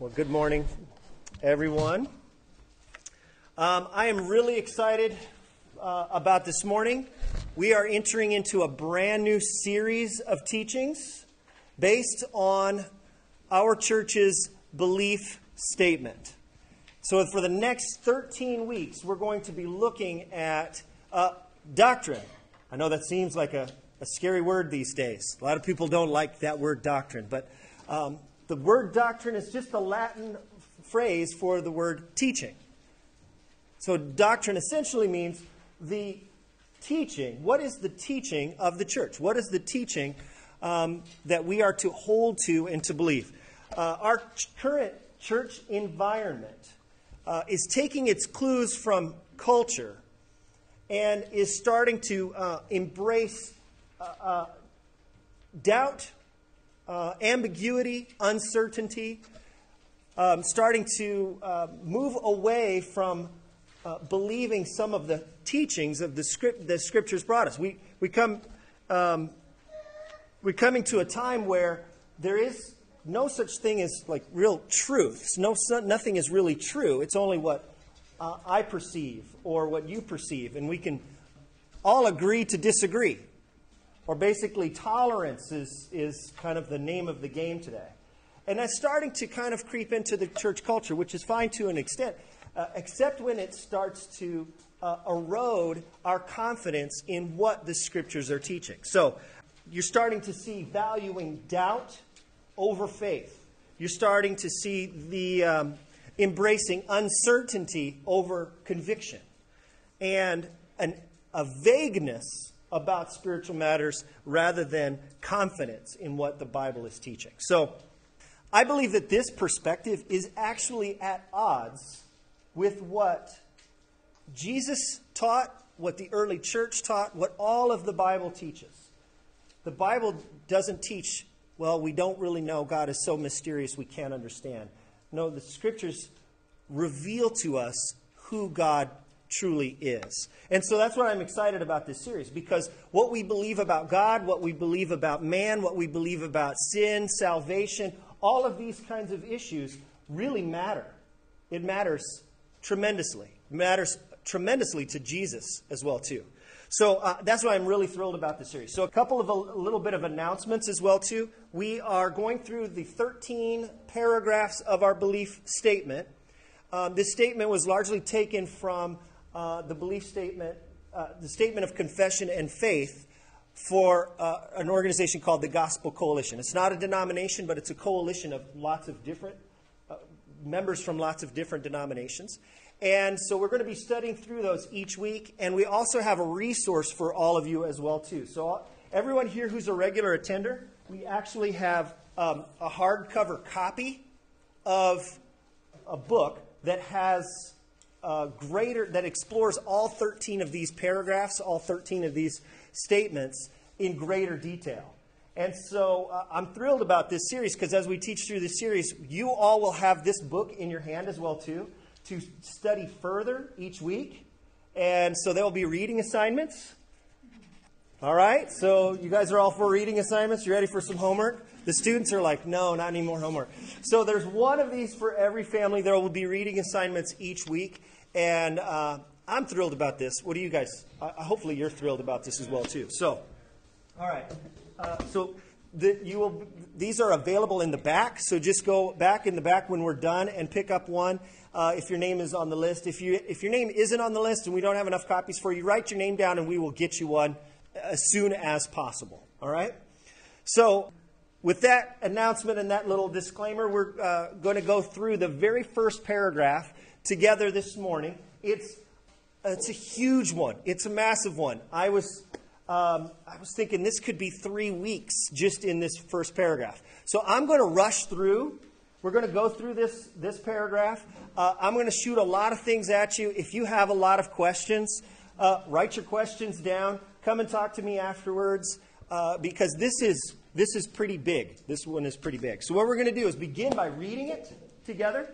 Well, good morning, everyone. Um, I am really excited uh, about this morning. We are entering into a brand new series of teachings based on our church's belief statement. So, for the next 13 weeks, we're going to be looking at uh, doctrine. I know that seems like a, a, scary word these days. A lot of people don't like that word doctrine, but um, the word doctrine is just a Latin phrase for the word teaching. So, doctrine essentially means the teaching. What is the teaching of the church? What is the teaching um, that we are to hold to and to believe? Uh, our ch- current church environment uh, is taking its clues from culture and is starting to uh, embrace uh, uh, doubt uh, ambiguity, uncertainty, um, starting to uh, move away from uh, believing some of the teachings of the script the scriptures brought us. We we come um, we're coming to a time where there is no such thing as like real truths. No, nothing is really true. It's only what uh, I perceive or what you perceive, and we can all agree to disagree or basically tolerance is, is kind of the name of the game today. And that's starting to kind of creep into the church culture, which is fine to an extent, uh, except when it starts to uh, erode our confidence in what the scriptures are teaching. So you're starting to see valuing doubt over faith. You're starting to see the um, embracing uncertainty over conviction and an, a vagueness about spiritual matters rather than confidence in what the Bible is teaching. So, I believe that this perspective is actually at odds with what Jesus taught, what the early church taught, what all of the Bible teaches. The Bible doesn't teach, well, we don't really know. God is so mysterious we can't understand. No, the scriptures reveal to us who God truly is. And so that's what I'm excited about this series because what we believe about God, what we believe about man, what we believe about sin, salvation, all of these kinds of issues really matter. It matters tremendously. It matters tremendously to Jesus as well too. So uh, that's why I'm really thrilled about this series. So a couple of a, little bit of announcements as well too. We are going through the 13 paragraphs of our belief statement. Um, this statement was largely taken from uh, the belief statement, uh, the statement of confession and faith for uh, an organization called the Gospel Coalition. It's not a denomination, but it's a coalition of lots of different uh, members from lots of different denominations. And so we're going to be studying through those each week, and we also have a resource for all of you as well too. So everyone here who's a regular attender, we actually have um, a hardcover copy of a book that has uh, greater, that explores all 13 of these paragraphs, all 13 of these statements in greater detail. And so uh, I'm thrilled about this series because as we teach through this series, you all will have this book in your hand as well too to study further each week. And so there will be reading assignments. All right, so you guys are all for reading assignments? You ready for some homework? The students are like, no, not any more homework. So there's one of these for every family. There will be reading assignments each week. And uh, I'm thrilled about this. What do you guys? Uh, hopefully, you're thrilled about this as well too. So, all right. Uh, so the, you will. These are available in the back. So just go back in the back when we're done and pick up one uh, if your name is on the list. If you if your name isn't on the list and we don't have enough copies for you, write your name down and we will get you one as soon as possible. All right. So with that announcement and that little disclaimer, we're uh, going to go through the very first paragraph together this morning. It's, it's a huge one, it's a massive one. I was, um, I was thinking this could be three weeks just in this first paragraph. So I'm going to rush through. We're going to go through this, this paragraph. Uh, I'm going to shoot a lot of things at you. If you have a lot of questions, uh, write your questions down. Come and talk to me afterwards uh, because this is this is pretty big. This one is pretty big. So, what we're going to do is begin by reading it together.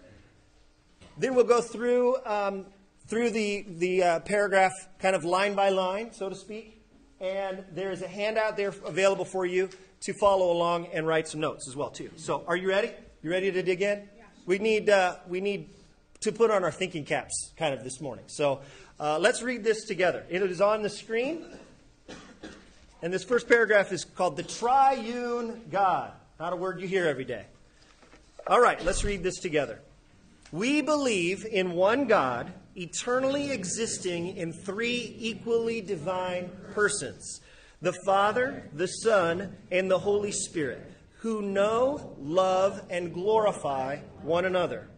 Then we'll go through, um, through the, the uh, paragraph kind of line by line, so to speak. And there's a handout there available for you to follow along and write some notes as well, too. So, are you ready? You ready to dig in? We need, uh, we need to put on our thinking caps kind of this morning. So uh, let's read this together. It is on the screen. And this first paragraph is called The Triune God. Not a word you hear every day. All right, let's read this together. We believe in one God, eternally existing in three equally divine persons the Father, the Son, and the Holy Spirit, who know, love, and glorify one another.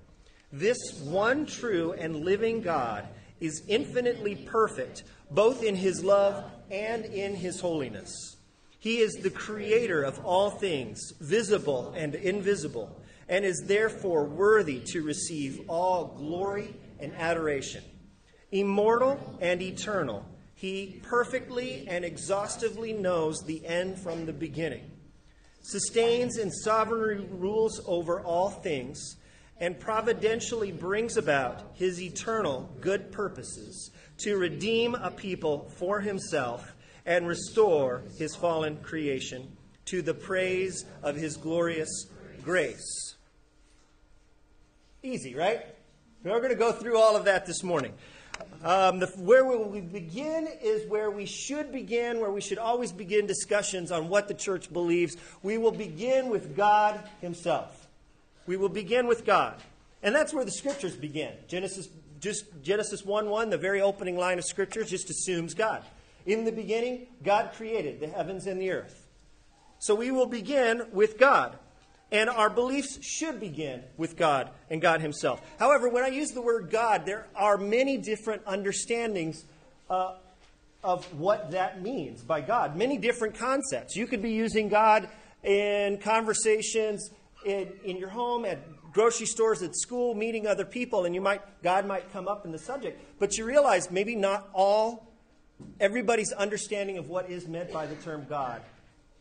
This one true and living God is infinitely perfect, both in his love and in his holiness. He is the creator of all things, visible and invisible, and is therefore worthy to receive all glory and adoration. Immortal and eternal, he perfectly and exhaustively knows the end from the beginning, sustains and sovereignly rules over all things, and providentially brings about his eternal good purposes to redeem a people for himself and restore his fallen creation to the praise of his glorious grace. Easy, right? We're going to go through all of that this morning. Um, the, where we begin is where we should begin, where we should always begin discussions on what the church believes. We will begin with God Himself. We will begin with God. And that's where the scriptures begin. Genesis, just Genesis 1 1, the very opening line of Scripture, just assumes God. In the beginning, God created the heavens and the earth. So we will begin with God. And our beliefs should begin with God and God Himself. However, when I use the word God, there are many different understandings uh, of what that means by God, many different concepts. You could be using God in conversations in, in your home, at grocery stores, at school, meeting other people, and you might God might come up in the subject. But you realize maybe not all everybody's understanding of what is meant by the term God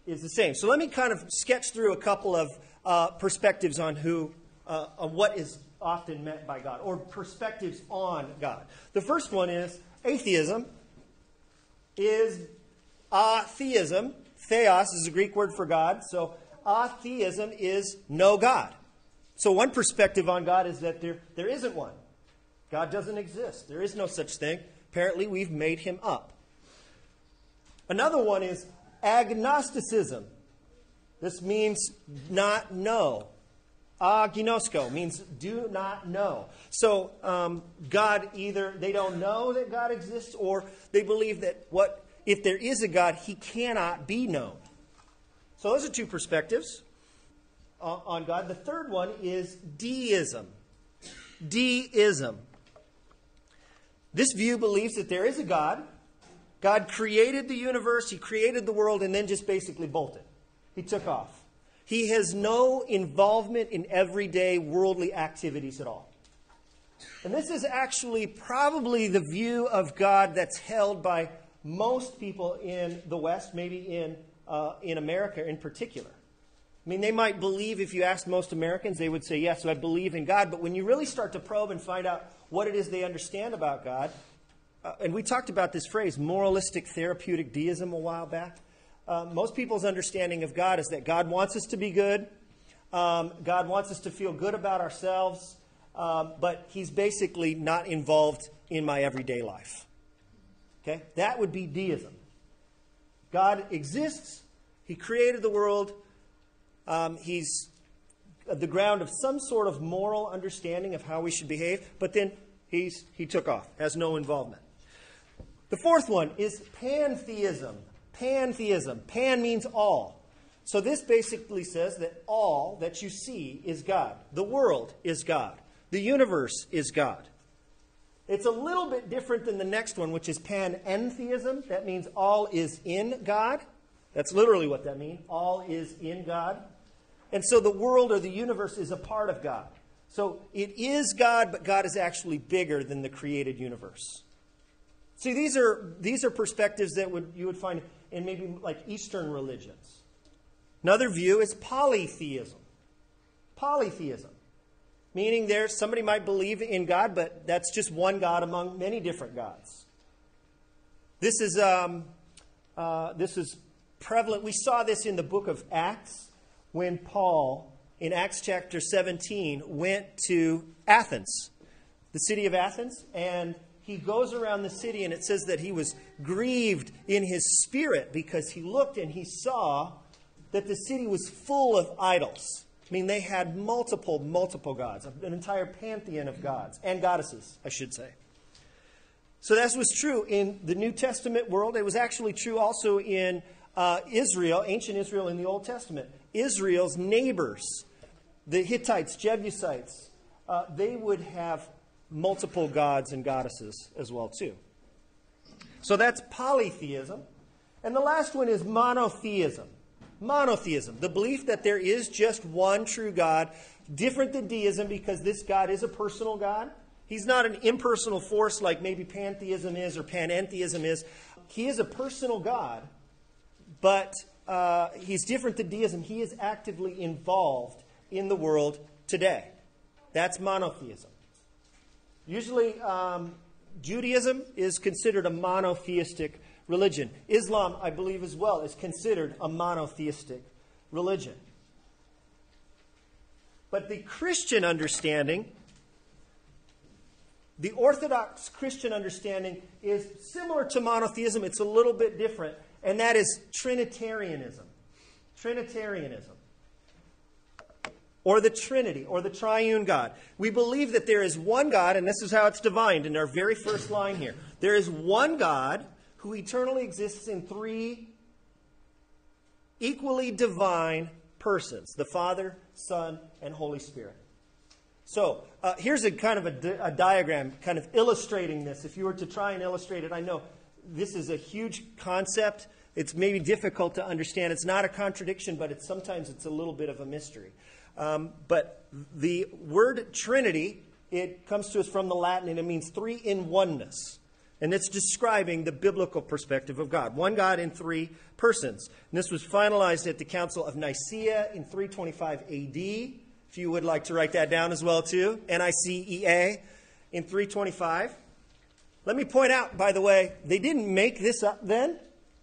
is the same. So let me kind of sketch through a couple of uh, perspectives on who, uh, on what is often meant by God, or perspectives on God. The first one is atheism is atheism. Theos is a Greek word for God, so atheism is no God. So one perspective on God is that there, there isn't one. God doesn't exist. There is no such thing. Apparently, we've made him up. Another one is agnosticism. This means not know. Agnosko means do not know. So um, God either they don't know that God exists, or they believe that what if there is a God, He cannot be known. So those are two perspectives on God. The third one is deism. Deism. This view believes that there is a God. God created the universe, He created the world, and then just basically bolted. He took off. He has no involvement in everyday worldly activities at all. And this is actually probably the view of God that's held by most people in the West, maybe in, uh, in America in particular. I mean, they might believe, if you asked most Americans, they would say, Yes, I believe in God. But when you really start to probe and find out what it is they understand about God, uh, and we talked about this phrase, moralistic therapeutic deism, a while back. Uh, most people's understanding of God is that God wants us to be good. Um, God wants us to feel good about ourselves, um, but He's basically not involved in my everyday life. Okay? That would be deism. God exists, He created the world, um, He's the ground of some sort of moral understanding of how we should behave, but then he's, he took off, has no involvement. The fourth one is pantheism pantheism. Pan means all. So this basically says that all that you see is God. The world is God. The universe is God. It's a little bit different than the next one, which is panentheism. That means all is in God. That's literally what that means. All is in God. And so the world or the universe is a part of God. So it is God, but God is actually bigger than the created universe. See, these are, these are perspectives that would, you would find in maybe like Eastern religions. Another view is polytheism. Polytheism, meaning there somebody might believe in God, but that's just one God among many different gods. This is um, uh, this is prevalent. We saw this in the book of Acts when Paul in Acts chapter 17 went to Athens, the city of Athens, and he goes around the city, and it says that he was grieved in his spirit because he looked and he saw that the city was full of idols. I mean, they had multiple, multiple gods, an entire pantheon of gods and goddesses, I should say. So that was true in the New Testament world. It was actually true also in uh, Israel, ancient Israel in the Old Testament. Israel's neighbors, the Hittites, Jebusites, uh, they would have multiple gods and goddesses as well too. So that's polytheism. And the last one is monotheism. Monotheism, the belief that there is just one true God, different than deism because this God is a personal God. He's not an impersonal force like maybe pantheism is or panentheism is. He is a personal God, but uh, he's different than deism. He is actively involved in the world today. That's monotheism. Usually, um, Judaism is considered a monotheistic religion. Islam, I believe, as well, is considered a monotheistic religion. But the Christian understanding, the Orthodox Christian understanding, is similar to monotheism. It's a little bit different, and that is Trinitarianism. Trinitarianism or the Trinity, or the triune God. We believe that there is one God, and this is how it's defined in our very first line here. There is one God who eternally exists in three equally divine persons the Father, Son, and Holy Spirit. So uh, here's a kind of a, di- a diagram, kind of illustrating this. If you were to try and illustrate it, I know this is a huge concept. It's maybe difficult to understand. It's not a contradiction, but it's sometimes it's a little bit of a mystery. Um, but the word Trinity, it comes to us from the Latin and it means three in oneness. And it's describing the biblical perspective of God. One God in three persons. And this was finalized at the Council of Nicaea in 325 AD. If you would like to write that down as well, too. N I C E A in 325. Let me point out, by the way, they didn't make this up then.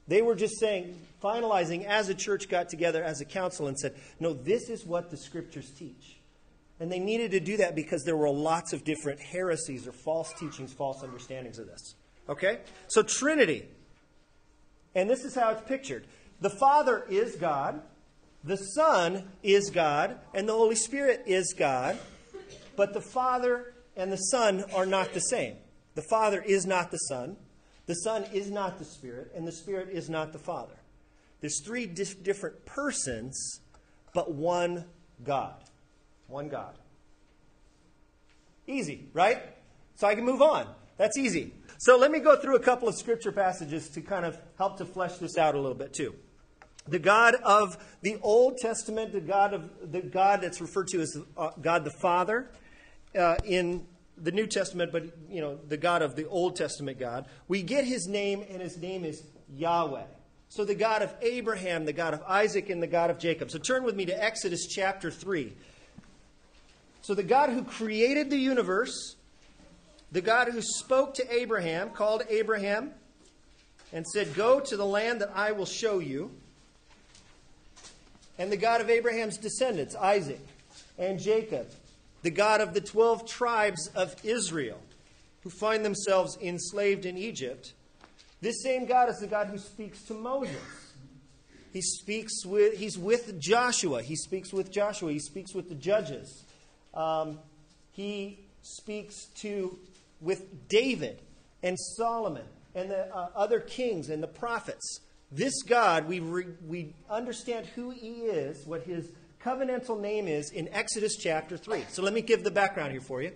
They were just saying, finalizing as a church got together as a council and said, no, this is what the scriptures teach. And they needed to do that because there were lots of different heresies or false teachings, false understandings of this. Okay? So, Trinity. And this is how it's pictured the Father is God, the Son is God, and the Holy Spirit is God. But the Father and the Son are not the same. The Father is not the Son, the Son is not the Spirit, and the Spirit is not the Father. There's three different persons, but one God. One God. Easy, right? So I can move on. That's easy. So let me go through a couple of scripture passages to kind of help to flesh this out a little bit too. The God of the Old Testament, the God of the God that's referred to as uh, God the Father uh, in the New Testament, but you know the God of the Old Testament God. We get His name, and His name is Yahweh. So the God of Abraham, the God of Isaac, and the God of Jacob. So turn with me to Exodus chapter 3. So the God who created the universe, the God who spoke to Abraham, called Abraham, and said, Go to the land that I will show you. And the God of Abraham's descendants, Isaac and Jacob, the God of the 12 tribes of Israel, who find themselves enslaved in Egypt this same God is the God who speaks to Moses. He speaks with, he's with Joshua. He speaks with Joshua. He speaks with the judges. Um, he speaks to, with David and Solomon and the uh, other kings and the prophets. This God, we, re, we understand who he is, what his covenantal name is in Exodus chapter 3. So let me give the background here for you.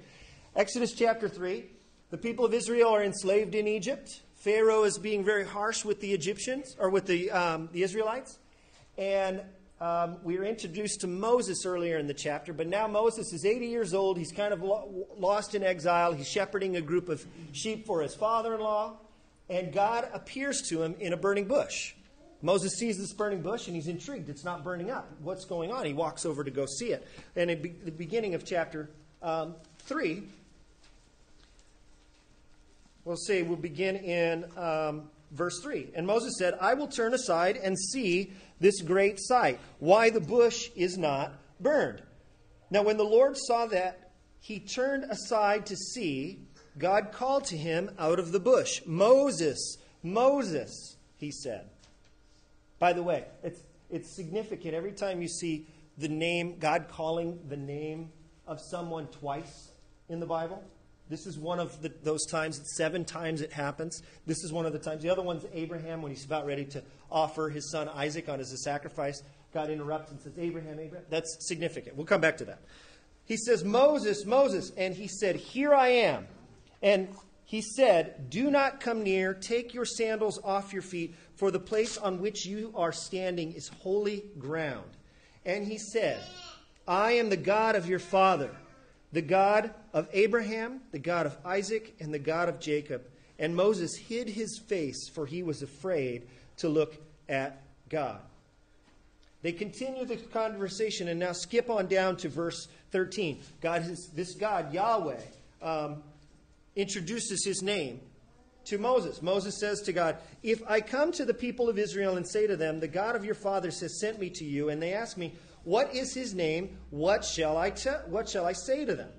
Exodus chapter 3. The people of Israel are enslaved in Egypt. Pharaoh is being very harsh with the Egyptians, or with the, um, the Israelites. And um, we were introduced to Moses earlier in the chapter, but now Moses is 80 years old. He's kind of lo- lost in exile. He's shepherding a group of sheep for his father in law, and God appears to him in a burning bush. Moses sees this burning bush and he's intrigued. It's not burning up. What's going on? He walks over to go see it. And at the beginning of chapter um, 3, we'll see, we'll begin in um, verse 3. And Moses said, I will turn aside and see this great sight, why the bush is not burned. Now, when the Lord saw that he turned aside to see, God called to him out of the bush, Moses, Moses, he said. By the way, it's, it's significant every time you see the name, God calling the name of someone twice in the Bible. This is one of the, those times. Seven times it happens. This is one of the times. The other one's Abraham when he's about ready to offer his son Isaac on as a sacrifice. God interrupts and says, Abraham, Abraham. That's significant. We'll come back to that. He says, Moses, Moses. And he said, Here I am. And he said, Do not come near. Take your sandals off your feet, for the place on which you are standing is holy ground. And he said, I am the God of your father the God of Abraham, the God of Isaac, and the God of Jacob. And Moses hid his face, for he was afraid to look at God. They continue the conversation and now skip on down to verse 13. God is, this God, Yahweh, um, introduces his name to Moses. Moses says to God, If I come to the people of Israel and say to them, The God of your fathers has sent me to you, and they ask me, what is his name? What shall I te- what shall I say to them?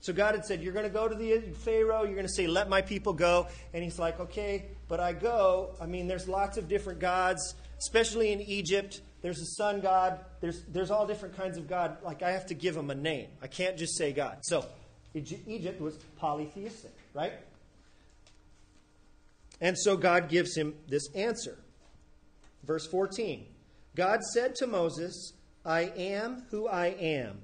So God had said, You're going to go to the Pharaoh, you're going to say, Let my people go. And he's like, Okay, but I go. I mean, there's lots of different gods, especially in Egypt. There's a sun god, there's, there's all different kinds of God. Like, I have to give them a name. I can't just say God. So, Egypt was polytheistic, right? And so God gives him this answer. Verse 14 God said to Moses, I am who I am.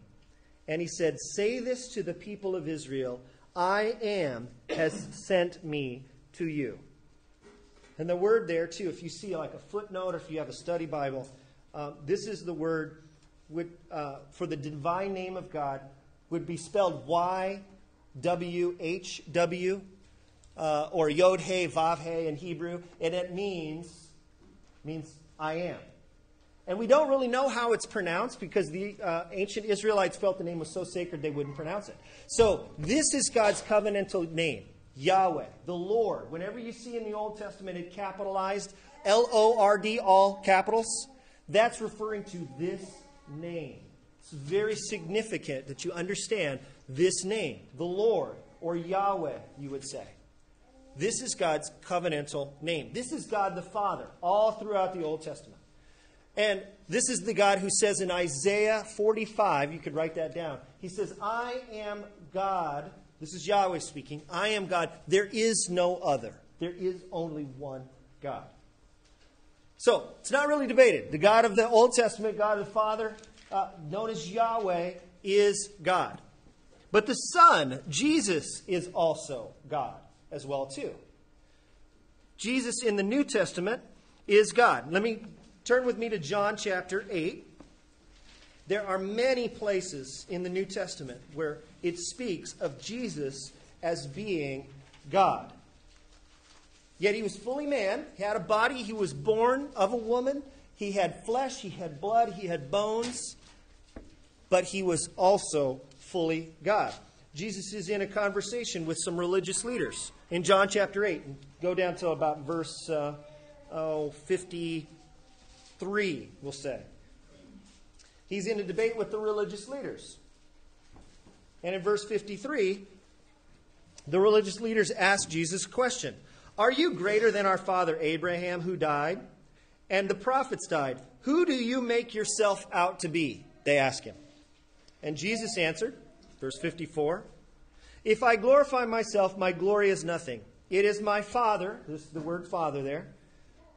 And he said, Say this to the people of Israel I am has sent me to you. And the word there, too, if you see like a footnote or if you have a study Bible, uh, this is the word would, uh, for the divine name of God, would be spelled Y W H W uh, or Yod He Vav He in Hebrew, and it means means I am. And we don't really know how it's pronounced because the uh, ancient Israelites felt the name was so sacred they wouldn't pronounce it. So, this is God's covenantal name Yahweh, the Lord. Whenever you see in the Old Testament it capitalized, L O R D, all capitals, that's referring to this name. It's very significant that you understand this name, the Lord, or Yahweh, you would say. This is God's covenantal name. This is God the Father, all throughout the Old Testament. And this is the God who says in Isaiah 45, you could write that down. He says, I am God. This is Yahweh speaking. I am God. There is no other. There is only one God. So, it's not really debated. The God of the Old Testament, God of the Father, uh, known as Yahweh, is God. But the Son, Jesus, is also God as well too. Jesus in the New Testament is God. Let me Turn with me to John chapter 8. There are many places in the New Testament where it speaks of Jesus as being God. Yet he was fully man, he had a body, he was born of a woman, he had flesh, he had blood, he had bones, but he was also fully God. Jesus is in a conversation with some religious leaders in John chapter 8. Go down to about verse uh, oh, 50. 3, we'll say. He's in a debate with the religious leaders. And in verse 53, the religious leaders ask Jesus a question Are you greater than our father Abraham, who died? And the prophets died. Who do you make yourself out to be? They ask him. And Jesus answered, verse 54 If I glorify myself, my glory is nothing. It is my Father, this is the word Father there,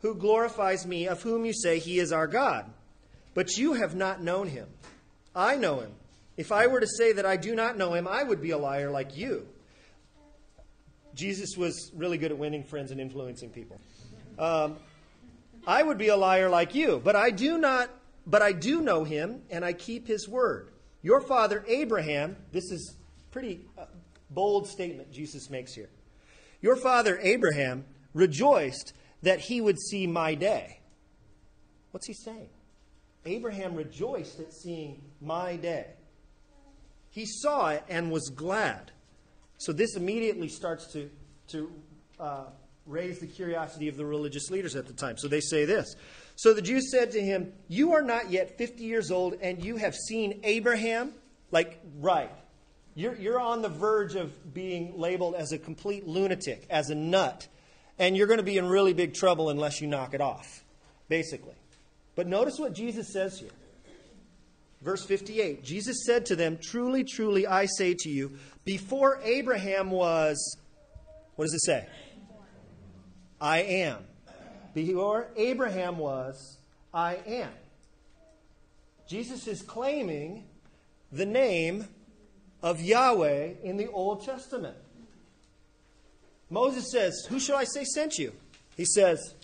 who glorifies me, of whom you say he is our God. But you have not known him. I know him. If I were to say that I do not know him, I would be a liar like you. Jesus was really good at winning friends and influencing people. Um, I would be a liar like you, but I do not. But I do know him, and I keep his word. Your father Abraham. This is pretty uh, bold statement Jesus makes here. Your father Abraham rejoiced that he would see my day. What's he saying? Abraham rejoiced at seeing my day. He saw it and was glad. So this immediately starts to, to uh, raise the curiosity of the religious leaders at the time. So they say this. So the Jews said to him, You are not yet 50 years old, and you have seen Abraham? Like, right. You're, you're on the verge of being labeled as a complete lunatic, as a nut, and you're going to be in really big trouble unless you knock it off, basically. But notice what Jesus says here. Verse 58 Jesus said to them, Truly, truly, I say to you, before Abraham was, what does it say? I am. Before Abraham was, I am. Jesus is claiming the name of Yahweh in the Old Testament. Moses says, Who shall I say sent you? He says,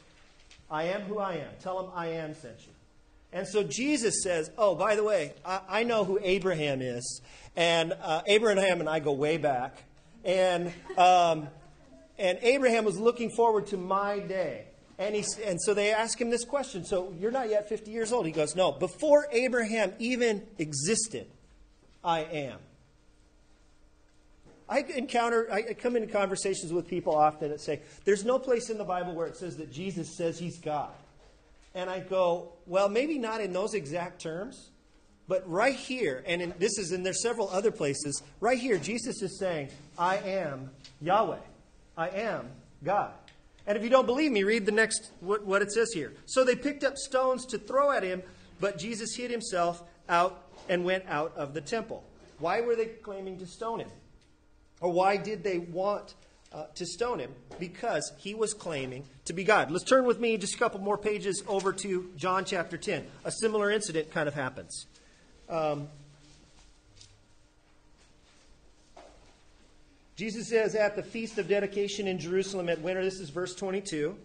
I am who I am. Tell him I am sent you. And so Jesus says, Oh, by the way, I, I know who Abraham is. And uh, Abraham and I go way back. And, um, and Abraham was looking forward to my day. And, he, and so they ask him this question. So you're not yet 50 years old. He goes, No, before Abraham even existed, I am. I encounter, I come into conversations with people often that say, there's no place in the Bible where it says that Jesus says he's God. And I go, well, maybe not in those exact terms, but right here, and in, this is, and there's several other places, right here, Jesus is saying, I am Yahweh. I am God. And if you don't believe me, read the next, what, what it says here. So they picked up stones to throw at him, but Jesus hid himself out and went out of the temple. Why were they claiming to stone him? Or why did they want uh, to stone him? Because he was claiming to be God. Let's turn with me just a couple more pages over to John chapter 10. A similar incident kind of happens. Um, Jesus says at the feast of dedication in Jerusalem at winter, this is verse 22,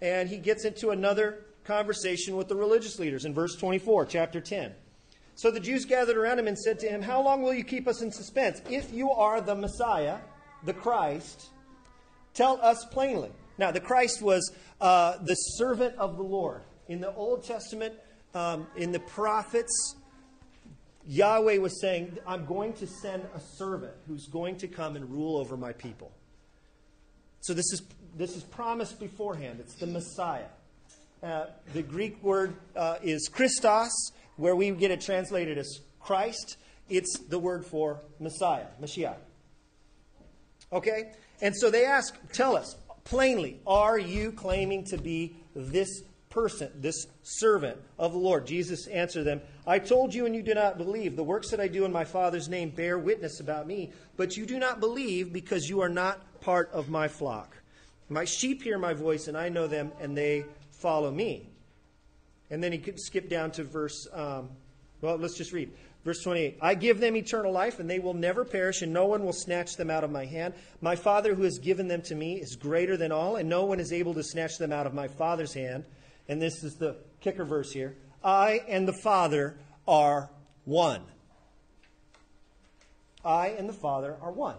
and he gets into another conversation with the religious leaders in verse 24, chapter 10. So the Jews gathered around him and said to him, How long will you keep us in suspense? If you are the Messiah, the Christ, tell us plainly. Now, the Christ was uh, the servant of the Lord. In the Old Testament, um, in the prophets, Yahweh was saying, I'm going to send a servant who's going to come and rule over my people. So this is, this is promised beforehand. It's the Messiah. Uh, the Greek word uh, is Christos, where we get it translated as Christ, it's the word for Messiah, Mashiach. Okay? And so they ask, tell us plainly, are you claiming to be this person, this servant of the Lord? Jesus answered them, I told you and you do not believe. The works that I do in my Father's name bear witness about me, but you do not believe because you are not part of my flock. My sheep hear my voice, and I know them, and they follow me. And then he could skip down to verse, um, well, let's just read. Verse 28 I give them eternal life, and they will never perish, and no one will snatch them out of my hand. My Father, who has given them to me, is greater than all, and no one is able to snatch them out of my Father's hand. And this is the kicker verse here I and the Father are one. I and the Father are one.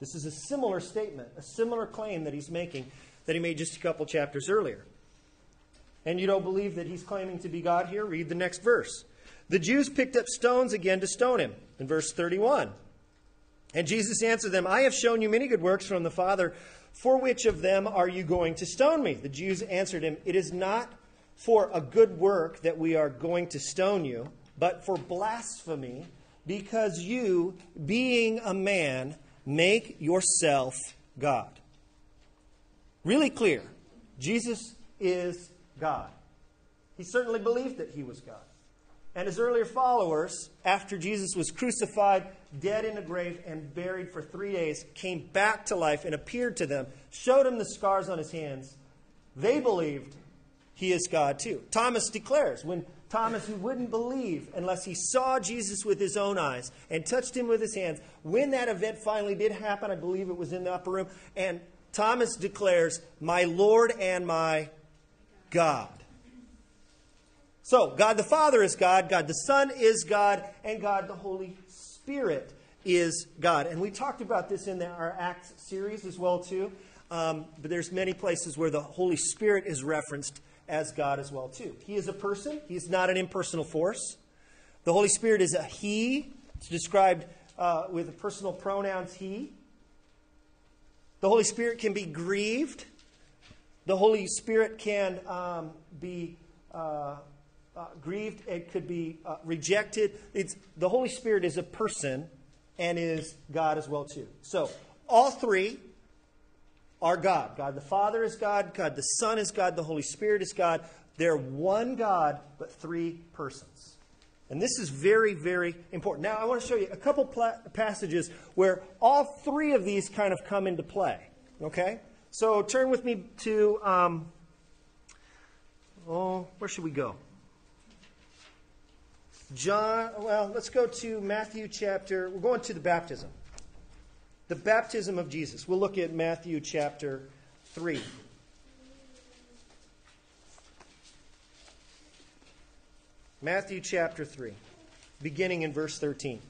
This is a similar statement, a similar claim that he's making that he made just a couple chapters earlier and you don't believe that he's claiming to be God here, read the next verse. The Jews picked up stones again to stone him in verse 31. And Jesus answered them, I have shown you many good works from the Father. For which of them are you going to stone me? The Jews answered him, It is not for a good work that we are going to stone you, but for blasphemy, because you, being a man, make yourself God. Really clear. Jesus is God. He certainly believed that he was God. And his earlier followers, after Jesus was crucified, dead in a grave, and buried for three days, came back to life and appeared to them, showed them the scars on his hands. They believed he is God too. Thomas declares when Thomas, who wouldn't believe unless he saw Jesus with his own eyes and touched him with his hands, when that event finally did happen, I believe it was in the upper room, and Thomas declares, My Lord and my God. So, God the Father is God, God the Son is God, and God the Holy Spirit is God. And we talked about this in our Acts series as well too. Um, but there's many places where the Holy Spirit is referenced as God as well too. He is a person. He is not an impersonal force. The Holy Spirit is a He. It's described uh, with personal pronouns He. The Holy Spirit can be grieved. The Holy Spirit can um, be uh, uh, grieved. It could be uh, rejected. It's, the Holy Spirit is a person and is God as well too. So all three are God. God the Father is God. God the Son is God. The Holy Spirit is God. They're one God, but three persons. And this is very, very important. Now, I want to show you a couple pla- passages where all three of these kind of come into play. Okay? So turn with me to, um, oh, where should we go? John, well, let's go to Matthew chapter, we're going to the baptism. The baptism of Jesus. We'll look at Matthew chapter 3. Matthew chapter 3, beginning in verse 13.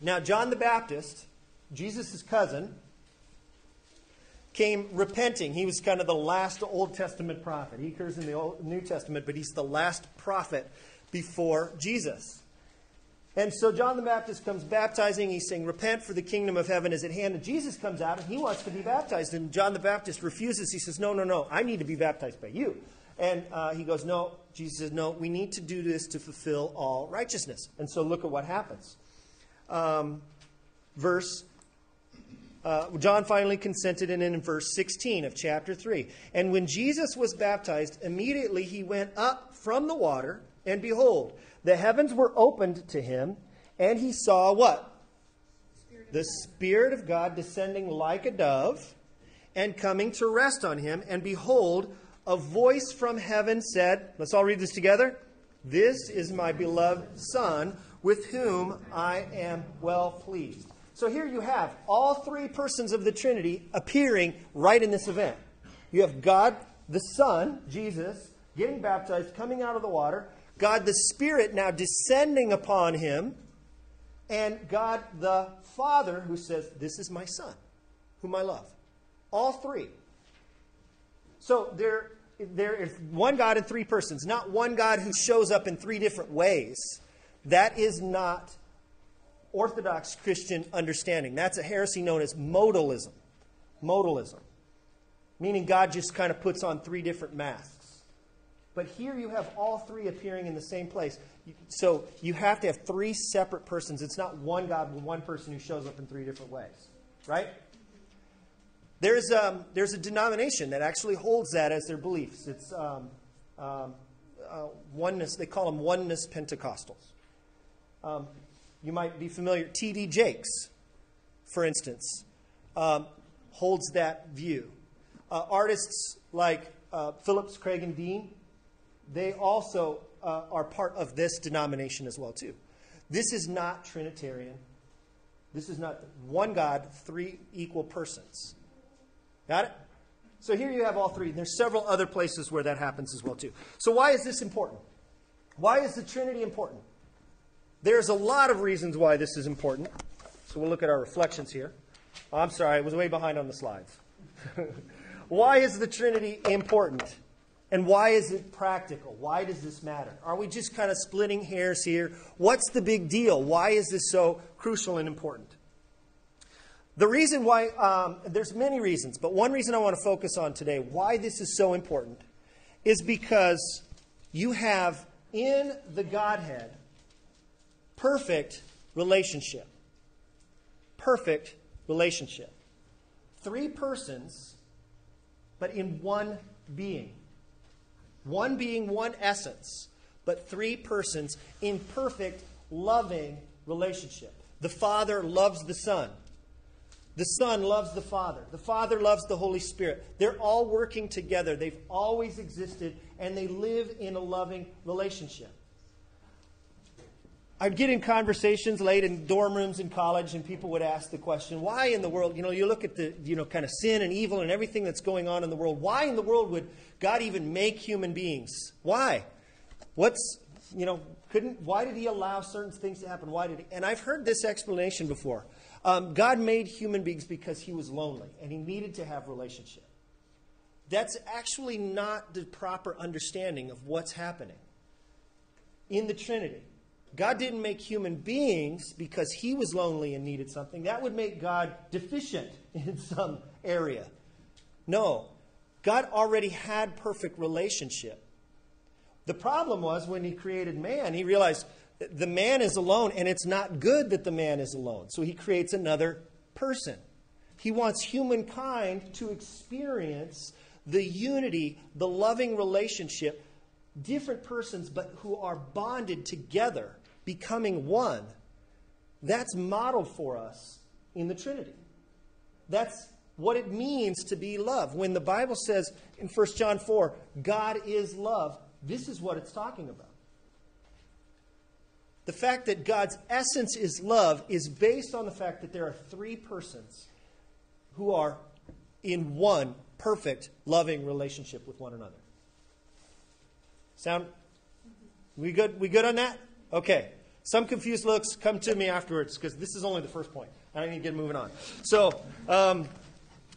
Now, John the Baptist, Jesus' cousin, came repenting. He was kind of the last Old Testament prophet. He occurs in the Old, New Testament, but he's the last prophet before Jesus. And so John the Baptist comes baptizing. He's saying, Repent, for the kingdom of heaven is at hand. And Jesus comes out and he wants to be baptized. And John the Baptist refuses. He says, No, no, no. I need to be baptized by you. And uh, he goes, No. Jesus says, No, we need to do this to fulfill all righteousness. And so look at what happens. Um, verse uh, John finally consented, and in verse 16 of chapter 3. And when Jesus was baptized, immediately he went up from the water, and behold, the heavens were opened to him, and he saw what? The Spirit of God descending like a dove and coming to rest on him. And behold, a voice from heaven said, Let's all read this together. This is my beloved Son, with whom I am well pleased. So here you have all three persons of the Trinity appearing right in this event. You have God the Son, Jesus, getting baptized, coming out of the water, God the Spirit now descending upon him, and God the Father who says, This is my Son, whom I love. All three. So there, there is one God in three persons, not one God who shows up in three different ways. That is not Orthodox Christian understanding. That's a heresy known as modalism. Modalism. Meaning God just kind of puts on three different masks. But here you have all three appearing in the same place. So you have to have three separate persons. It's not one God with one person who shows up in three different ways. Right? There's, um, there's a denomination that actually holds that as their beliefs. It's um, um, uh, oneness, they call them oneness Pentecostals. Um, you might be familiar, T.D. Jakes, for instance, um, holds that view. Uh, artists like uh, Phillips, Craig, and Dean, they also uh, are part of this denomination as well too. This is not Trinitarian. This is not one God, three equal persons. Got it? So here you have all three. And There's several other places where that happens as well too. So why is this important? Why is the Trinity important? There's a lot of reasons why this is important. So we'll look at our reflections here. I'm sorry, I was way behind on the slides. why is the Trinity important? And why is it practical? Why does this matter? Are we just kind of splitting hairs here? What's the big deal? Why is this so crucial and important? The reason why, um, there's many reasons, but one reason I want to focus on today, why this is so important, is because you have in the Godhead perfect relationship. Perfect relationship. Three persons, but in one being. One being, one essence, but three persons in perfect, loving relationship. The Father loves the Son. The Son loves the Father. The Father loves the Holy Spirit. They're all working together. They've always existed, and they live in a loving relationship. I'd get in conversations late in dorm rooms in college, and people would ask the question, why in the world, you know, you look at the, you know, kind of sin and evil and everything that's going on in the world, why in the world would God even make human beings? Why? What's, you know, couldn't, why did he allow certain things to happen? Why did he? And I've heard this explanation before. Um, God made human beings because he was lonely and he needed to have relationship. That's actually not the proper understanding of what's happening in the Trinity. God didn't make human beings because he was lonely and needed something. That would make God deficient in some area. No, God already had perfect relationship. The problem was when he created man, he realized the man is alone and it's not good that the man is alone. So he creates another person. He wants humankind to experience the unity, the loving relationship, different persons, but who are bonded together, becoming one. That's modeled for us in the Trinity. That's what it means to be love. When the Bible says in 1 John 4, God is love, this is what it's talking about. The fact that God's essence is love is based on the fact that there are three persons who are in one perfect, loving relationship with one another. Sound? We good? We good on that? Okay. Some confused looks come to me afterwards because this is only the first point. I need to get moving on. So, um,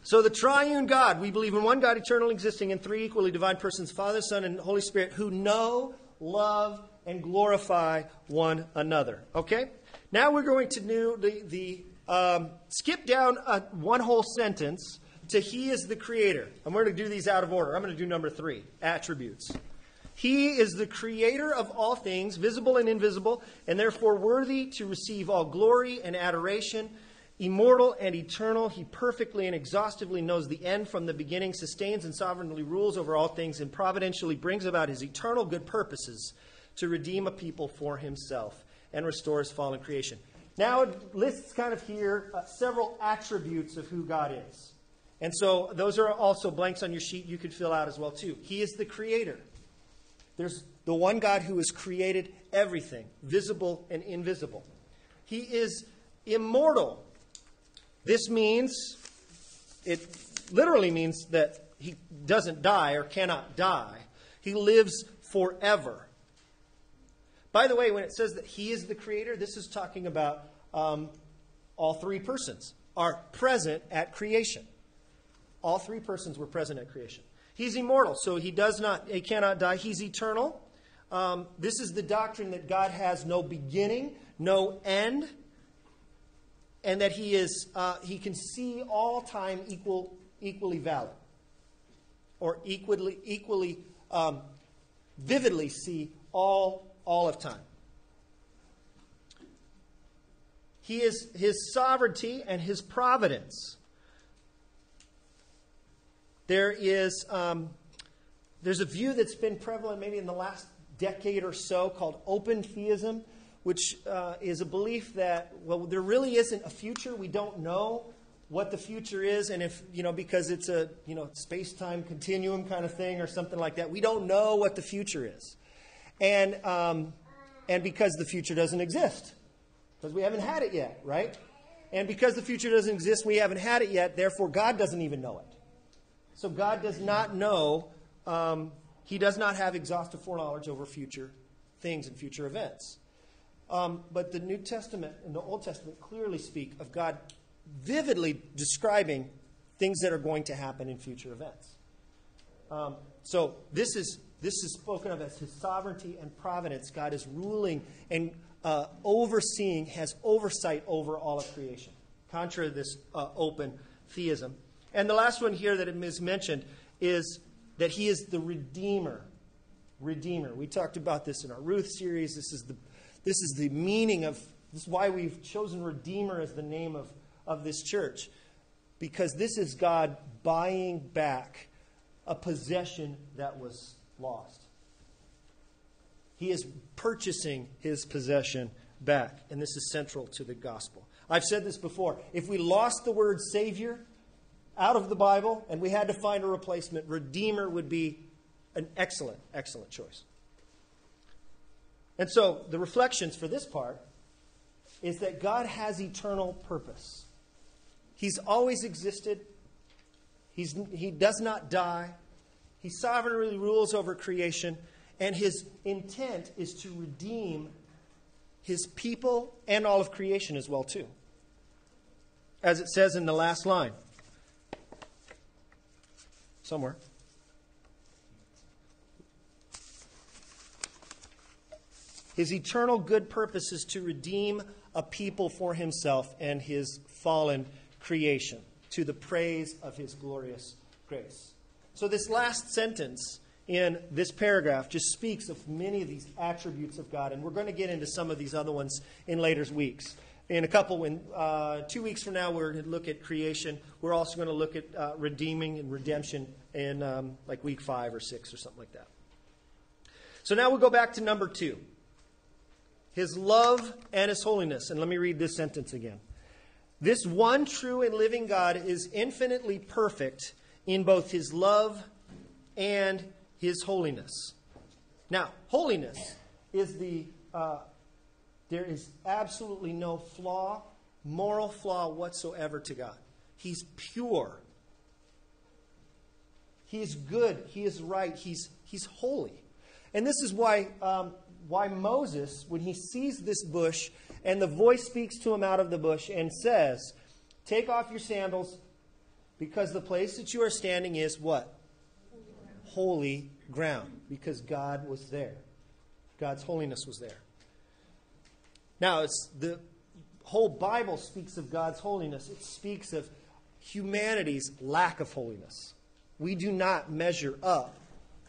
so the triune God, we believe in one God, eternal, existing in three equally divine persons, Father, Son, and Holy Spirit, who know, love, and glorify one another. Okay? Now we're going to do the, the um, skip down a, one whole sentence to He is the Creator. I'm going to do these out of order. I'm going to do number three attributes. He is the creator of all things, visible and invisible, and therefore worthy to receive all glory and adoration. Immortal and eternal, he perfectly and exhaustively knows the end from the beginning, sustains and sovereignly rules over all things, and providentially brings about his eternal good purposes to redeem a people for himself and restores fallen creation. Now it lists kind of here uh, several attributes of who God is. And so those are also blanks on your sheet you could fill out as well too. He is the creator. There's the one God who has created everything, visible and invisible. He is immortal. This means, it literally means that he doesn't die or cannot die. He lives forever. By the way, when it says that he is the creator, this is talking about um, all three persons are present at creation. All three persons were present at creation. He's immortal, so he does not, he cannot die. He's eternal. Um, this is the doctrine that God has no beginning, no end, and that he is uh, he can see all time equal, equally valid, or equally equally um, vividly see all all of time. He is his sovereignty and his providence there is um, there's a view that's been prevalent maybe in the last decade or so called open theism, which uh, is a belief that well there really isn't a future. We don't know what the future is, and if you know because it's a you know space time continuum kind of thing or something like that, we don't know what the future is, and um, and because the future doesn't exist because we haven't had it yet, right? And because the future doesn't exist, we haven't had it yet. Therefore, God doesn't even know it. So God does not know, um, He does not have exhaustive foreknowledge over future things and future events. Um, but the New Testament and the Old Testament clearly speak of God vividly describing things that are going to happen in future events. Um, so this is this is spoken of as His sovereignty and providence. God is ruling and uh, overseeing, has oversight over all of creation, contrary to this uh, open theism. And the last one here that is mentioned is that he is the Redeemer. Redeemer. We talked about this in our Ruth series. This is the, this is the meaning of, this is why we've chosen Redeemer as the name of, of this church. Because this is God buying back a possession that was lost. He is purchasing his possession back. And this is central to the gospel. I've said this before. If we lost the word Savior, out of the Bible and we had to find a replacement, Redeemer would be an excellent, excellent choice. And so the reflections for this part is that God has eternal purpose. He's always existed. He's, he does not die. He sovereignly rules over creation. And his intent is to redeem his people and all of creation as well, too. As it says in the last line somewhere. His eternal good purpose is to redeem a people for himself and his fallen creation to the praise of his glorious grace. So, this last sentence in this paragraph just speaks of many of these attributes of God, and we're going to get into some of these other ones in later weeks. In a couple, in uh, two weeks from now, we're going to look at creation. We're also going to look at uh, redeeming and redemption in um, like week five or six or something like that. So now we'll go back to number two His love and His holiness. And let me read this sentence again. This one true and living God is infinitely perfect in both His love and His holiness. Now, holiness is the uh, there is absolutely no flaw, moral flaw whatsoever to God. He's pure. He is good. He is right. He's, he's holy. And this is why, um, why Moses, when he sees this bush, and the voice speaks to him out of the bush and says, Take off your sandals, because the place that you are standing is what? Holy ground. Because God was there. God's holiness was there. Now, it's the whole Bible speaks of God's holiness. It speaks of humanity's lack of holiness. We do not measure up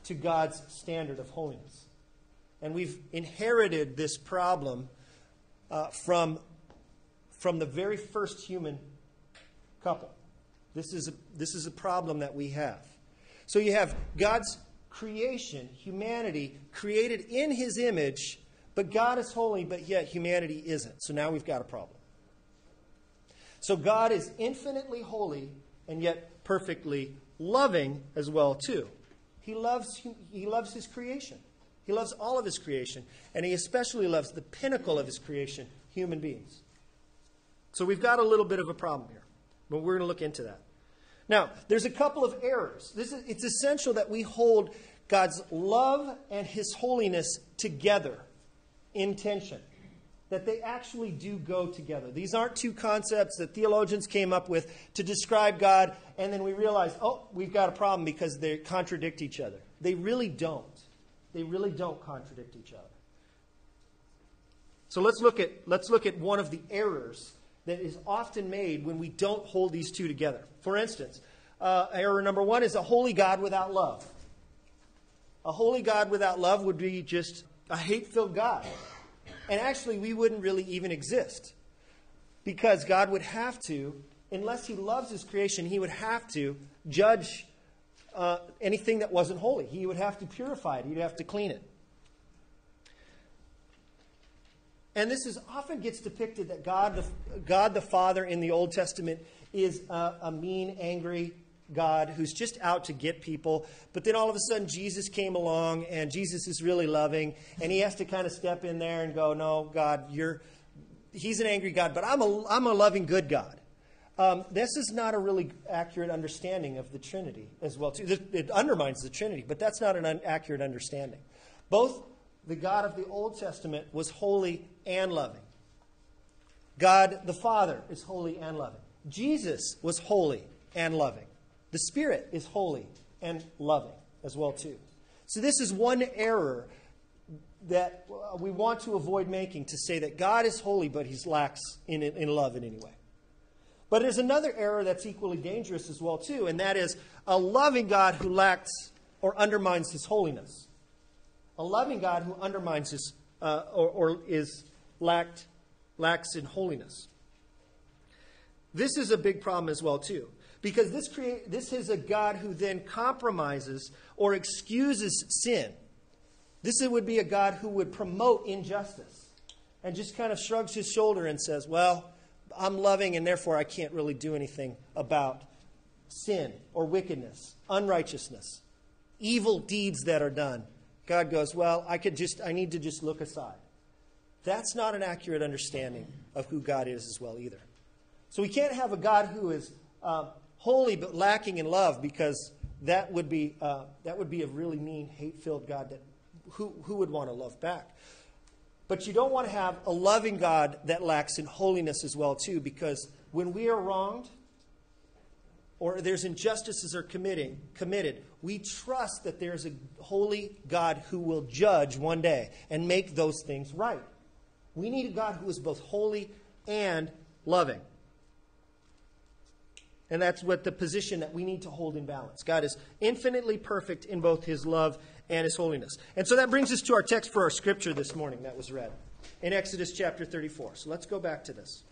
to God's standard of holiness. And we've inherited this problem uh, from, from the very first human couple. This is, a, this is a problem that we have. So you have God's creation, humanity, created in his image but God is holy, but yet humanity isn't. So now we've got a problem. So God is infinitely holy and yet perfectly loving as well too. He loves he loves his creation. He loves all of his creation, and he especially loves the pinnacle of his creation, human beings. So we've got a little bit of a problem here, but we're going to look into that. Now, there's a couple of errors. This is, it's essential that we hold God's love and his holiness together intention. That they actually do go together. These aren't two concepts that theologians came up with to describe God, and then we realize, oh, we've got a problem because they contradict each other. They really don't. They really don't contradict each other. So let's look at, let's look at one of the errors that is often made when we don't hold these two together. For instance, uh, error number one is a holy God without love. A holy God without love would be just a hate filled God. And actually, we wouldn't really even exist because God would have to, unless He loves His creation, He would have to judge uh, anything that wasn't holy. He would have to purify it, He'd have to clean it. And this is often gets depicted that God the, God the Father in the Old Testament is a, a mean, angry, God who's just out to get people. But then all of a sudden, Jesus came along, and Jesus is really loving, and he has to kind of step in there and go, No, God, you're. He's an angry God, but I'm a, I'm a loving, good God. Um, this is not a really accurate understanding of the Trinity as well. Too. It undermines the Trinity, but that's not an un- accurate understanding. Both the God of the Old Testament was holy and loving. God the Father is holy and loving. Jesus was holy and loving. The Spirit is holy and loving as well too. So this is one error that we want to avoid making to say that God is holy, but he's lacks in, in love in any way. But there's another error that's equally dangerous as well too, and that is a loving God who lacks or undermines his holiness. A loving God who undermines his uh, or, or is lacked lacks in holiness. This is a big problem as well too. Because this, create, this is a God who then compromises or excuses sin. This would be a God who would promote injustice and just kind of shrugs his shoulder and says, Well, I'm loving and therefore I can't really do anything about sin or wickedness, unrighteousness, evil deeds that are done. God goes, Well, I could just I need to just look aside. That's not an accurate understanding of who God is as well either. So we can't have a God who is uh, holy but lacking in love because that would be, uh, that would be a really mean, hate filled God that who, who would want to love back? But you don't want to have a loving God that lacks in holiness as well, too, because when we are wronged, or there's injustices are committing, committed, we trust that there's a holy God who will judge one day and make those things right. We need a God who is both holy and loving. And that's what the position that we need to hold in balance. God is infinitely perfect in both his love and his holiness. And so that brings us to our text for our scripture this morning that was read in Exodus chapter 34. So let's go back to this.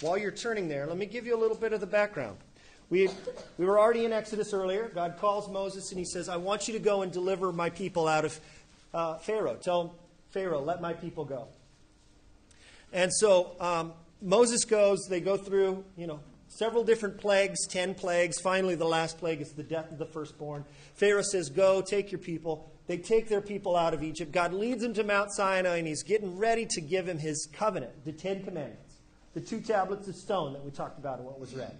While you're turning there, let me give you a little bit of the background. We, we were already in Exodus earlier. God calls Moses and he says, I want you to go and deliver my people out of uh, Pharaoh. Tell Pharaoh, let my people go. And so um, Moses goes, they go through, you know, several different plagues, ten plagues. Finally, the last plague is the death of the firstborn. Pharaoh says, Go, take your people. They take their people out of Egypt. God leads them to Mount Sinai, and he's getting ready to give him his covenant, the Ten Commandments, the two tablets of stone that we talked about in what was read.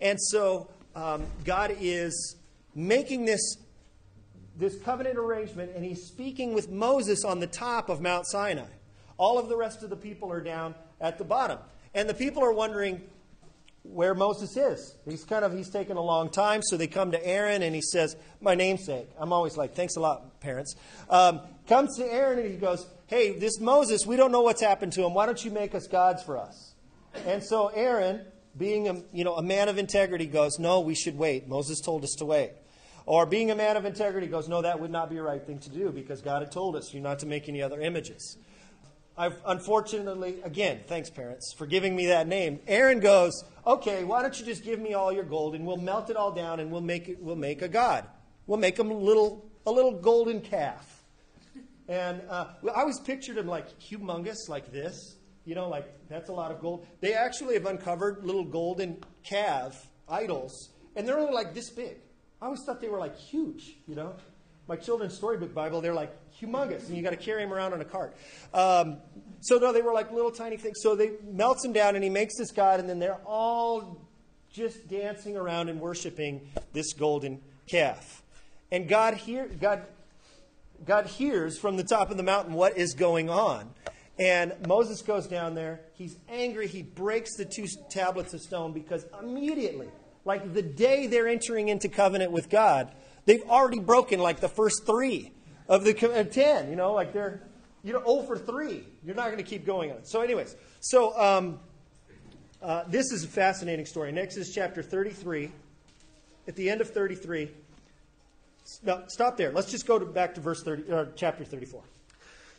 And so um, God is making this, this covenant arrangement, and he's speaking with Moses on the top of Mount Sinai. All of the rest of the people are down at the bottom. And the people are wondering, where Moses is. He's kind of he's taken a long time, so they come to Aaron and he says, "My namesake." I'm always like, "Thanks a lot, parents." Um, comes to Aaron and he goes, "Hey, this Moses, we don't know what's happened to him. Why don't you make us gods for us?" And so Aaron, being a you know a man of integrity, goes, "No, we should wait. Moses told us to wait." Or being a man of integrity goes, "No, that would not be a right thing to do because God had told us you not to make any other images." I've unfortunately, again, thanks parents for giving me that name. Aaron goes, okay, why don't you just give me all your gold and we'll melt it all down and we'll make it, we'll make a god. We'll make him a little, a little golden calf. And uh, I always pictured him like humongous, like this. You know, like that's a lot of gold. They actually have uncovered little golden calf idols, and they're only like this big. I always thought they were like huge, you know my children's storybook Bible, they're like humongous, and you got to carry them around on a cart. Um, so no, they were like little tiny things. So they melts him down, and he makes this god, and then they're all just dancing around and worshiping this golden calf. And God hear God God hears from the top of the mountain what is going on. And Moses goes down there. He's angry. He breaks the two tablets of stone because immediately, like the day they're entering into covenant with God, They've already broken like the first three of the uh, 10. You know, like they're, you know, 0 for 3. You're not going to keep going on. It. So, anyways, so um, uh, this is a fascinating story. In Exodus chapter 33, at the end of 33, no, stop there. Let's just go to, back to verse 30, uh, chapter 34.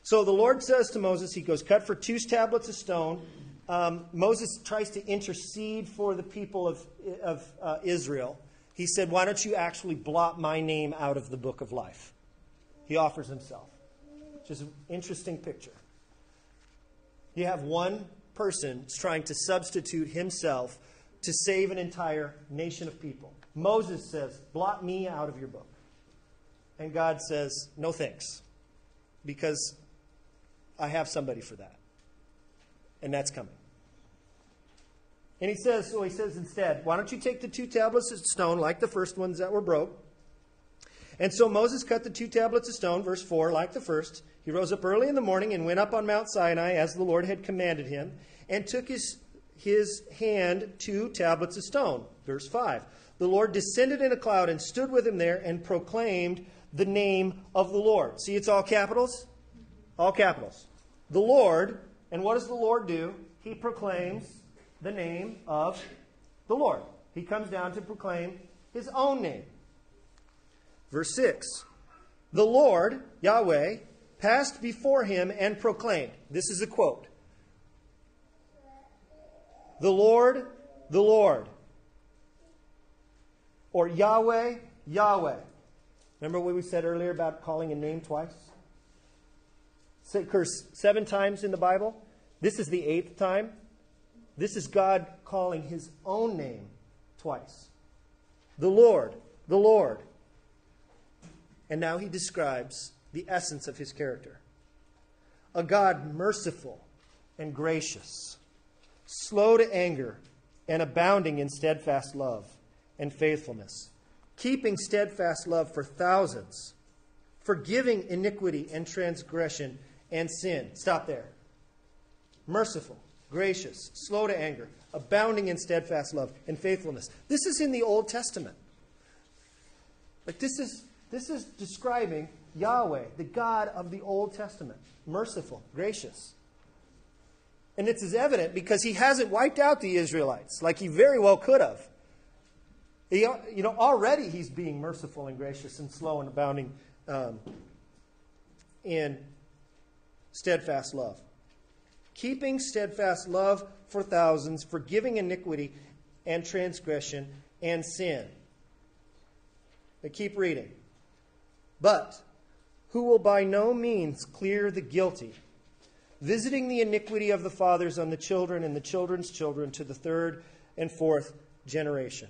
So the Lord says to Moses, He goes, Cut for two tablets of stone. Um, Moses tries to intercede for the people of, of uh, Israel he said, Why don't you actually blot my name out of the book of life? He offers himself. Just an interesting picture. You have one person trying to substitute himself to save an entire nation of people. Moses says, Blot me out of your book. And God says, No thanks, because I have somebody for that. And that's coming. And he says, so he says instead, why don't you take the two tablets of stone like the first ones that were broke? And so Moses cut the two tablets of stone, verse 4, like the first. He rose up early in the morning and went up on Mount Sinai as the Lord had commanded him, and took his, his hand two tablets of stone, verse 5. The Lord descended in a cloud and stood with him there and proclaimed the name of the Lord. See, it's all capitals? All capitals. The Lord, and what does the Lord do? He proclaims the name of the Lord. He comes down to proclaim his own name. Verse 6 The Lord, Yahweh, passed before him and proclaimed. This is a quote. The Lord, the Lord. Or Yahweh, Yahweh. Remember what we said earlier about calling a name twice? It occurs seven times in the Bible. This is the eighth time. This is God calling his own name twice. The Lord, the Lord. And now he describes the essence of his character a God merciful and gracious, slow to anger, and abounding in steadfast love and faithfulness, keeping steadfast love for thousands, forgiving iniquity and transgression and sin. Stop there. Merciful gracious, slow to anger, abounding in steadfast love and faithfulness. This is in the Old Testament. Like this is this is describing Yahweh, the God of the Old Testament. Merciful, gracious. And it's as evident because he hasn't wiped out the Israelites like he very well could have. He, you know, already he's being merciful and gracious and slow and abounding um, in steadfast love. Keeping steadfast love for thousands, forgiving iniquity and transgression and sin. But keep reading. But who will by no means clear the guilty, visiting the iniquity of the fathers on the children and the children's children to the third and fourth generation.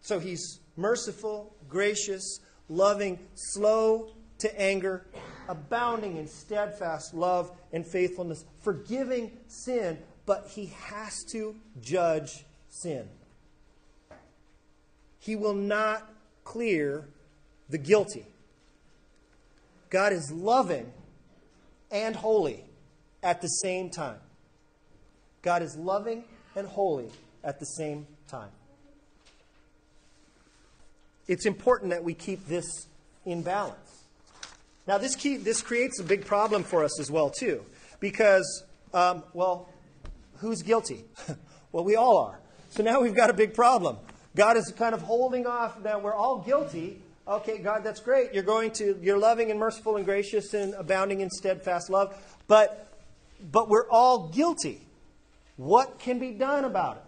So he's merciful, gracious, loving, slow to anger, abounding in steadfast love and faithfulness, forgiving sin, but he has to judge sin. He will not clear the guilty. God is loving and holy at the same time. God is loving and holy at the same time. It's important that we keep this in balance. Now, this, key, this creates a big problem for us as well, too, because, um, well, who's guilty? well, we all are. So now we've got a big problem. God is kind of holding off that we're all guilty. Okay, God, that's great. You're going to, you're loving and merciful and gracious and abounding in steadfast love, but, but we're all guilty. What can be done about it?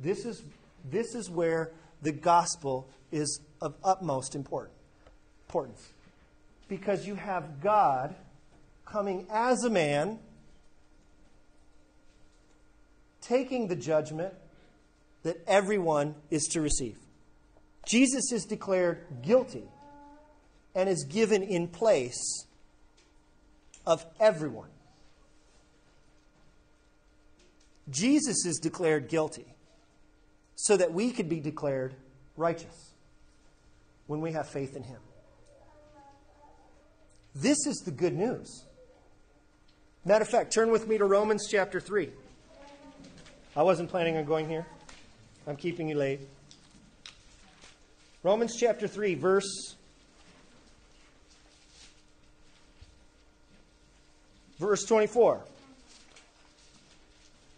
This is, this is where the gospel is of utmost important, importance. Because you have God coming as a man, taking the judgment that everyone is to receive. Jesus is declared guilty and is given in place of everyone. Jesus is declared guilty so that we could be declared righteous when we have faith in Him. This is the good news. Matter of fact, turn with me to Romans chapter 3. I wasn't planning on going here. I'm keeping you late. Romans chapter 3, verse verse 24.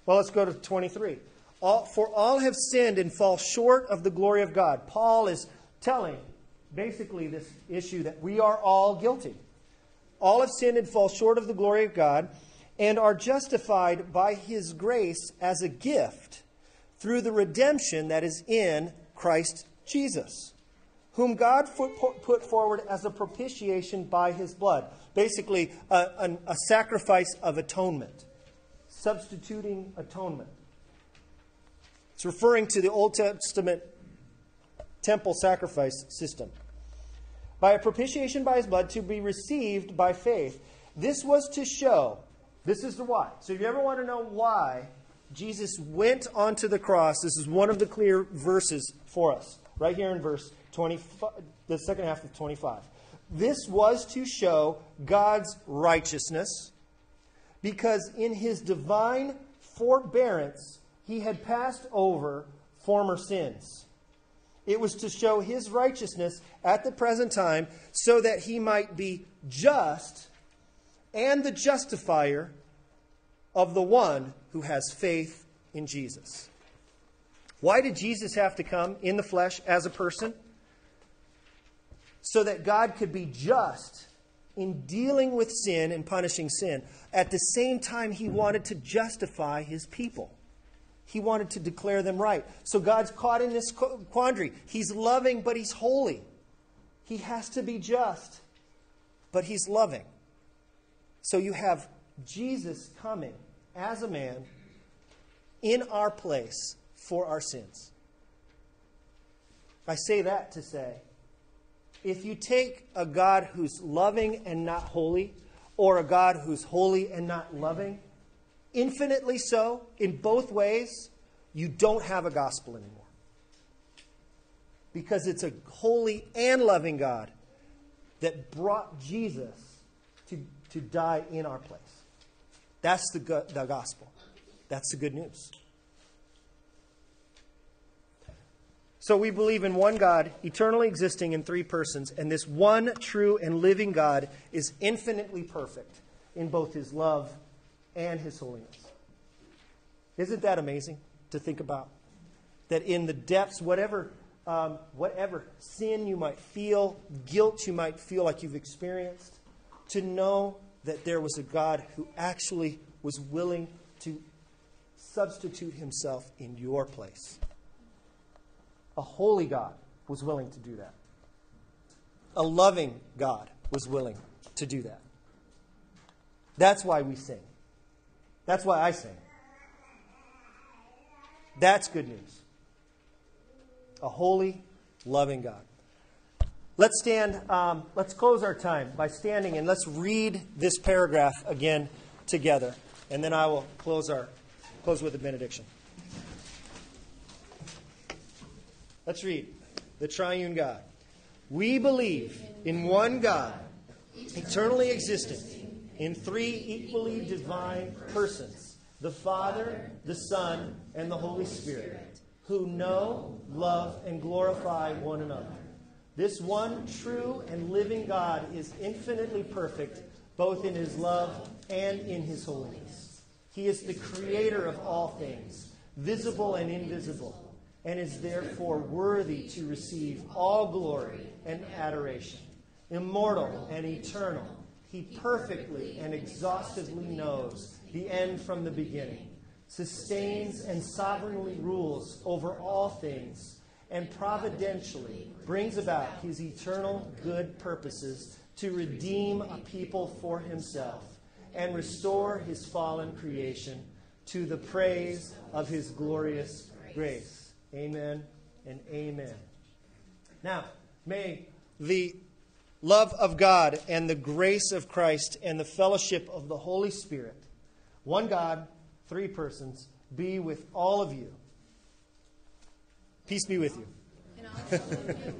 Well, let's go to 23. All, for all have sinned and fall short of the glory of God. Paul is telling basically this issue that we are all guilty. All have sinned and fall short of the glory of God and are justified by his grace as a gift through the redemption that is in Christ Jesus, whom God put forward as a propitiation by his blood. Basically, a, a, a sacrifice of atonement, substituting atonement. It's referring to the Old Testament temple sacrifice system. By a propitiation by his blood to be received by faith. This was to show, this is the why. So if you ever want to know why Jesus went onto the cross, this is one of the clear verses for us, right here in verse 25, the second half of 25. This was to show God's righteousness because in his divine forbearance, he had passed over former sins. It was to show his righteousness at the present time so that he might be just and the justifier of the one who has faith in Jesus. Why did Jesus have to come in the flesh as a person? So that God could be just in dealing with sin and punishing sin. At the same time, he wanted to justify his people. He wanted to declare them right. So God's caught in this quandary. He's loving, but he's holy. He has to be just, but he's loving. So you have Jesus coming as a man in our place for our sins. I say that to say if you take a God who's loving and not holy, or a God who's holy and not loving, infinitely so, in both ways, you don't have a gospel anymore. Because it's a holy and loving God that brought Jesus to, to die in our place. That's the, go- the gospel. That's the good news. So we believe in one God, eternally existing in three persons, and this one true and living God is infinitely perfect in both his love and his holiness. Isn't that amazing to think about? That in the depths, whatever, um, whatever sin you might feel, guilt you might feel like you've experienced, to know that there was a God who actually was willing to substitute himself in your place. A holy God was willing to do that. A loving God was willing to do that. That's why we sing. That's why I sing. That's good news. A holy, loving God. Let's stand, um, let's close our time by standing and let's read this paragraph again together. And then I will close, our, close with a benediction. Let's read the triune God. We believe in one God, eternally existent, in three equally divine persons the Father, the Son, and the Holy Spirit, who know, love, and glorify one another. This one true and living God is infinitely perfect, both in his love and in his holiness. He is the creator of all things, visible and invisible, and is therefore worthy to receive all glory and adoration. Immortal and eternal, he perfectly and exhaustively knows the end from the beginning, sustains and sovereignly rules over all things, and providentially brings about his eternal good purposes to redeem a people for himself and restore his fallen creation to the praise of his glorious grace. Amen and amen. Now, may the love of God and the grace of Christ and the fellowship of the Holy Spirit, one God, three persons, be with all of you. Peace be with you.